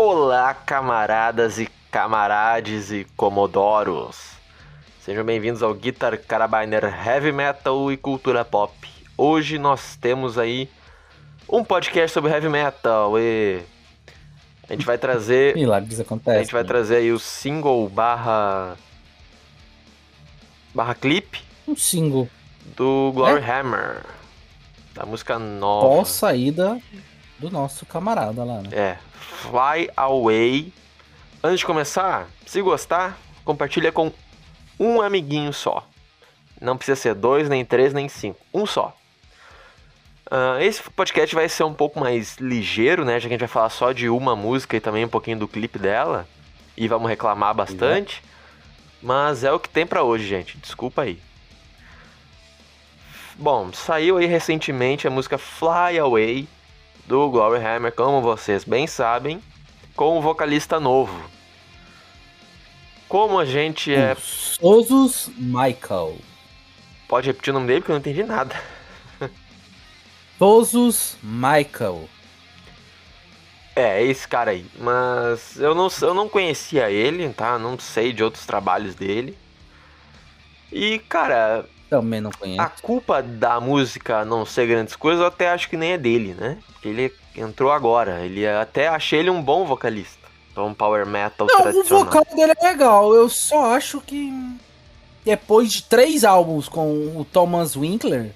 Olá, camaradas e camarades e comodoros. Sejam bem-vindos ao Guitar Carabiner Heavy Metal e Cultura Pop. Hoje nós temos aí um podcast sobre heavy metal e a gente vai trazer Milagres acontecem. a gente vai trazer aí o single barra barra clipe um single do Glory Hammer, da música nova. pós saída do nosso camarada lá, né? É, Fly Away. Antes de começar, se gostar, compartilha com um amiguinho só. Não precisa ser dois, nem três, nem cinco. Um só. Ah, esse podcast vai ser um pouco mais ligeiro, né? Já que a gente vai falar só de uma música e também um pouquinho do clipe dela. E vamos reclamar bastante. Mas é o que tem pra hoje, gente. Desculpa aí. Bom, saiu aí recentemente a música Fly Away do Glory Hammer, como vocês bem sabem, com um vocalista novo. Como a gente é. O Sosus Michael. Pode repetir o nome dele porque eu não entendi nada. Sosus Michael. É, é esse cara aí. Mas eu não, eu não conhecia ele, tá? Não sei de outros trabalhos dele. E, cara, Também não a conheço. culpa da música não ser grandes coisas, eu até acho que nem é dele, né? Ele entrou agora. Ele até achei ele um bom vocalista. Então, power metal Não, o tradicional. vocal dele é legal. Eu só acho que depois de três álbuns com o Thomas Winkler,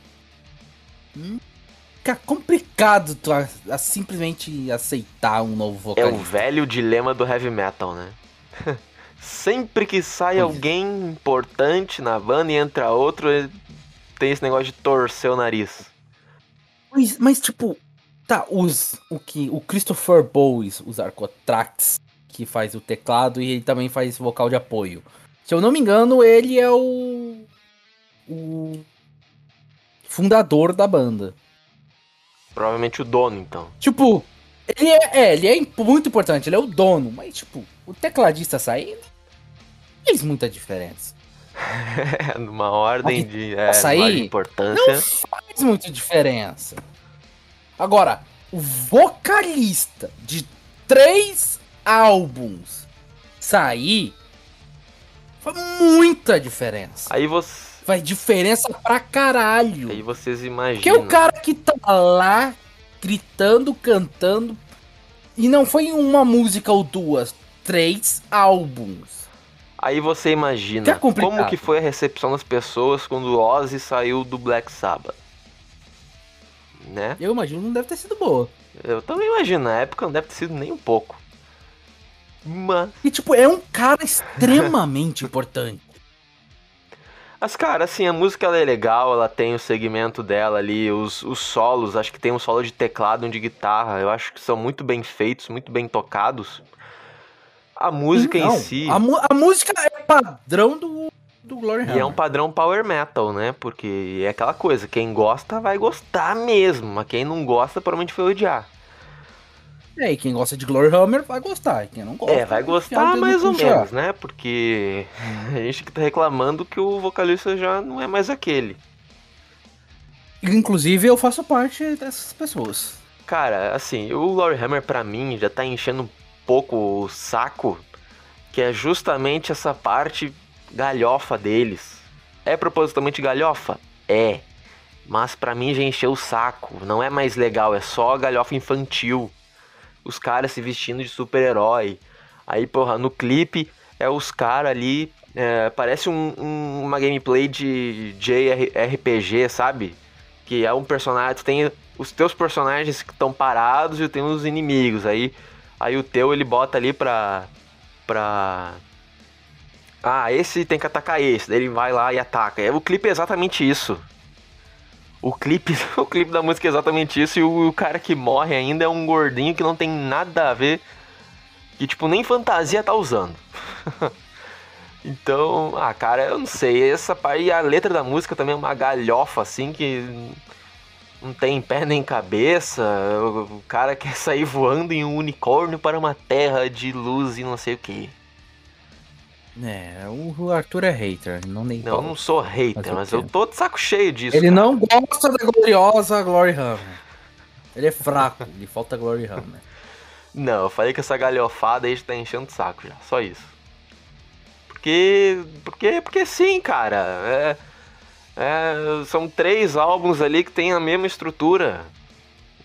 hum, fica complicado tu a- a simplesmente aceitar um novo É o vocalista. velho dilema do heavy metal, né? Sempre que sai é. alguém importante na banda e entra outro, tem esse negócio de torcer o nariz. Mas, mas, tipo, tá, os, o que o Christopher Bowes, os Arcotrax, que faz o teclado e ele também faz vocal de apoio. Se eu não me engano, ele é o o fundador da banda. Provavelmente o dono, então. Tipo, ele é, é, ele é muito importante, ele é o dono, mas tipo, o tecladista sair não fez muita diferença. É, numa ordem de, é, açaí? de importância. Não faz muita diferença. Agora, o vocalista de três álbuns sair faz muita diferença. Aí, você, Faz diferença pra caralho. aí vocês imaginam. Porque o cara que tá lá gritando, cantando, e não foi uma música ou duas, três álbuns. Aí você imagina Que é como que foi a recepção das pessoas quando o Ozzy saiu do Black Sabbath. Né? Eu imagino que não deve ter sido boa. Eu também imagino, na época não deve ter sido nem um pouco. Mas, E tipo, é um cara extremamente importante. mas cara, assim, a música ela é legal, ela tem o segmento dela ali, os, os solos, acho que tem um solo de teclado e um de guitarra, eu acho que são muito bem feitos, muito bem tocados. A música em Não, si, A, a música é padrão do, do Glory e é Hammer. um padrão power metal, né? Porque é aquela coisa, quem gosta vai gostar mesmo, mas quem não gosta provavelmente foi odiar. É, e quem gosta de Glory Hammer vai gostar. e Quem não gosta. É, vai gostar mais ou menos, né? Porque a gente que tá reclamando que o vocalista já não é mais aquele. Inclusive, eu faço parte dessas pessoas. Cara, assim, o Lori Hammer pra mim já tá enchendo pouco o saco, que é justamente essa parte galhofa deles. É propositalmente galhofa? É. Mas pra mim já encheu o saco. Não é mais legal, é só galhofa infantil. Os caras se vestindo de super-herói. Aí, porra, no clipe é os caras ali. é, parece um- um- uma gameplay de JRPG, sabe? Que é um personagem. Tem os teus personagens que estão parados e tem os inimigos. Aí, aí o teu ele bota ali pra. pra. Ah, esse tem que atacar esse. Daí ele vai lá e ataca. É, O clipe é exatamente isso. O clipe, o clipe da música é exatamente isso. E o, o cara que morre ainda é um gordinho que não tem nada a ver. Que, tipo, nem fantasia tá usando. então, ah, cara, eu não sei. Essa parte. E a letra da música também é uma galhofa, assim, que não tem pé nem cabeça. O, cara quer sair voando em um unicórnio para uma terra de luz e não sei o que. É, o Arthur é hater, não nem Não, eu não sou hater, Mas o mas eu tô de saco cheio disso. Ele cara. não gosta da gloriosa Glory Hammer. Ele é fraco, lhe falta Glory Hammer. Não, eu falei que essa galhofada aí tá enchendo o saco já, só isso. Porque. Porque. Porque sim, cara. É, é, são três álbuns ali que tem a mesma estrutura.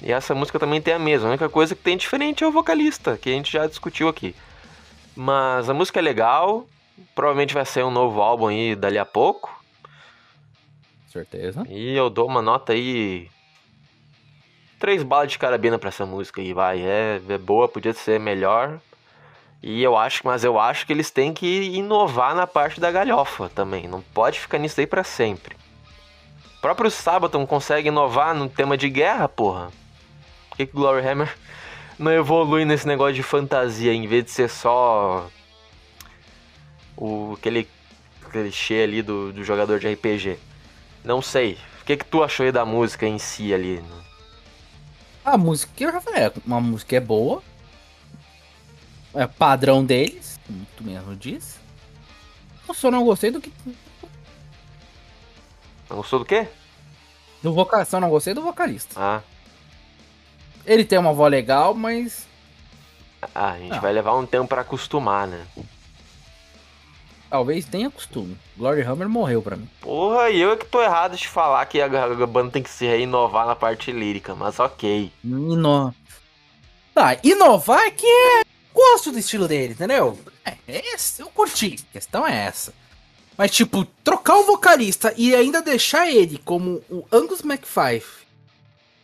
E essa música também tem a mesma. A única coisa que tem diferente é o vocalista, que a gente já discutiu aqui. Mas a música é legal. Provavelmente vai sair um novo álbum aí dali a pouco. Certeza. E eu dou uma nota aí. Três balas de carabina pra essa música aí, vai. É, é boa, podia ser melhor. E eu acho, mas eu acho que eles têm que inovar na parte da galhofa também. Não pode ficar nisso aí para sempre. O próprio Sabaton consegue inovar no tema de guerra, porra. Por que, que Glory Hammer não evolui nesse negócio de fantasia em vez de ser só o aquele clichê ali do, do jogador de RPG? Não sei. O que, que tu achou aí da música em si ali? A música, eu já falei, uma música é boa, é, padrão deles, como tu mesmo diz. Eu só não gostei do que. Não gostou do quê? Do vocal, só não gostei do vocalista. Ah. Ele tem uma voz legal, mas. Ah, a gente ah. vai levar um tempo para acostumar, né? Talvez tenha costume. Glory Hammer morreu pra mim. Porra, e eu é que tô errado de falar que a, banda tem que se reinovar na parte lírica, mas ok. Ino... Tá, inovar é que é gosto do estilo dele, entendeu? É, é esse, eu curti. A questão é essa. Mas, tipo, trocar o vocalista e ainda deixar ele como o Angus McFife,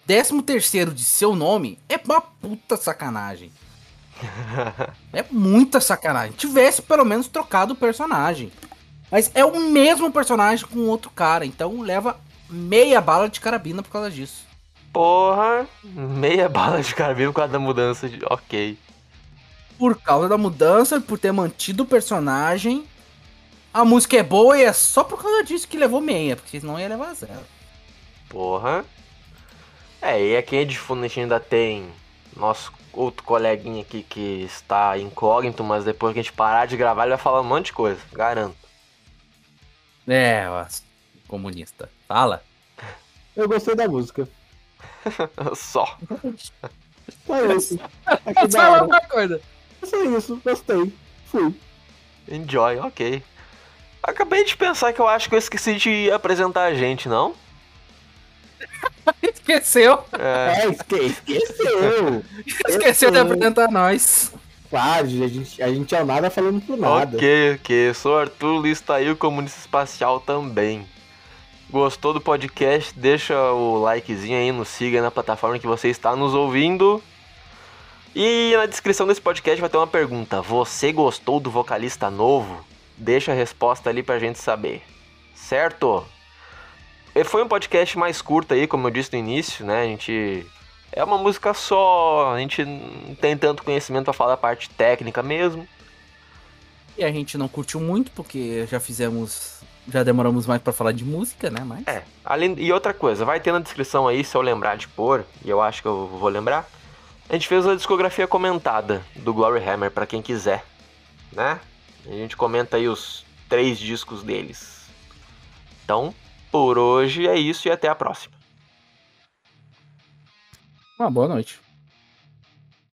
13 terceiro de seu nome, é uma puta sacanagem. é muita sacanagem. Tivesse pelo menos trocado o personagem. Mas é o mesmo personagem com outro cara, então leva meia bala de carabina por causa disso. Porra, meia bala de carabina por causa da mudança de. Ok por causa da mudança, por ter mantido o personagem. A música é boa e é só por causa disso que levou meia, porque senão ia levar zero. Porra. É, e aqui é de fundo a gente ainda tem nosso outro coleguinha aqui que está incógnito, mas depois que a gente parar de gravar, ele vai falar um monte de coisa, garanto. É, comunista. Fala. Eu gostei da música. Só. Só isso. Fala outra coisa. Só isso, gostei. Fui. Enjoy, ok. Acabei de pensar que eu acho que eu esqueci de apresentar a gente, não? Esqueceu. É, é esque esqueceu. esqueceu de apresentar nós. Claro, a gente, a gente é o nada falando por nada. Ok, ok. Sou Arthur Listail, comunista espacial também. Gostou do podcast? Deixa o likezinho aí, nos siga na plataforma que você está nos ouvindo. E na descrição desse podcast vai ter uma pergunta: Você gostou do vocalista novo? Deixa a resposta ali pra gente saber. Certo? E foi um podcast mais curto aí, como eu disse no início, né? A gente. É uma música só, a gente não tem tanto conhecimento para falar da parte técnica mesmo. E a gente não curtiu muito, porque já fizemos. Já demoramos mais para falar de música, né? Mas... É. Além, e outra coisa, vai ter na descrição aí, se eu lembrar de pôr, e eu acho que eu vou lembrar a gente fez a discografia comentada do Glory Hammer para quem quiser, né? A gente comenta aí os três discos deles. Então, por hoje é isso e até a próxima. Uma boa noite.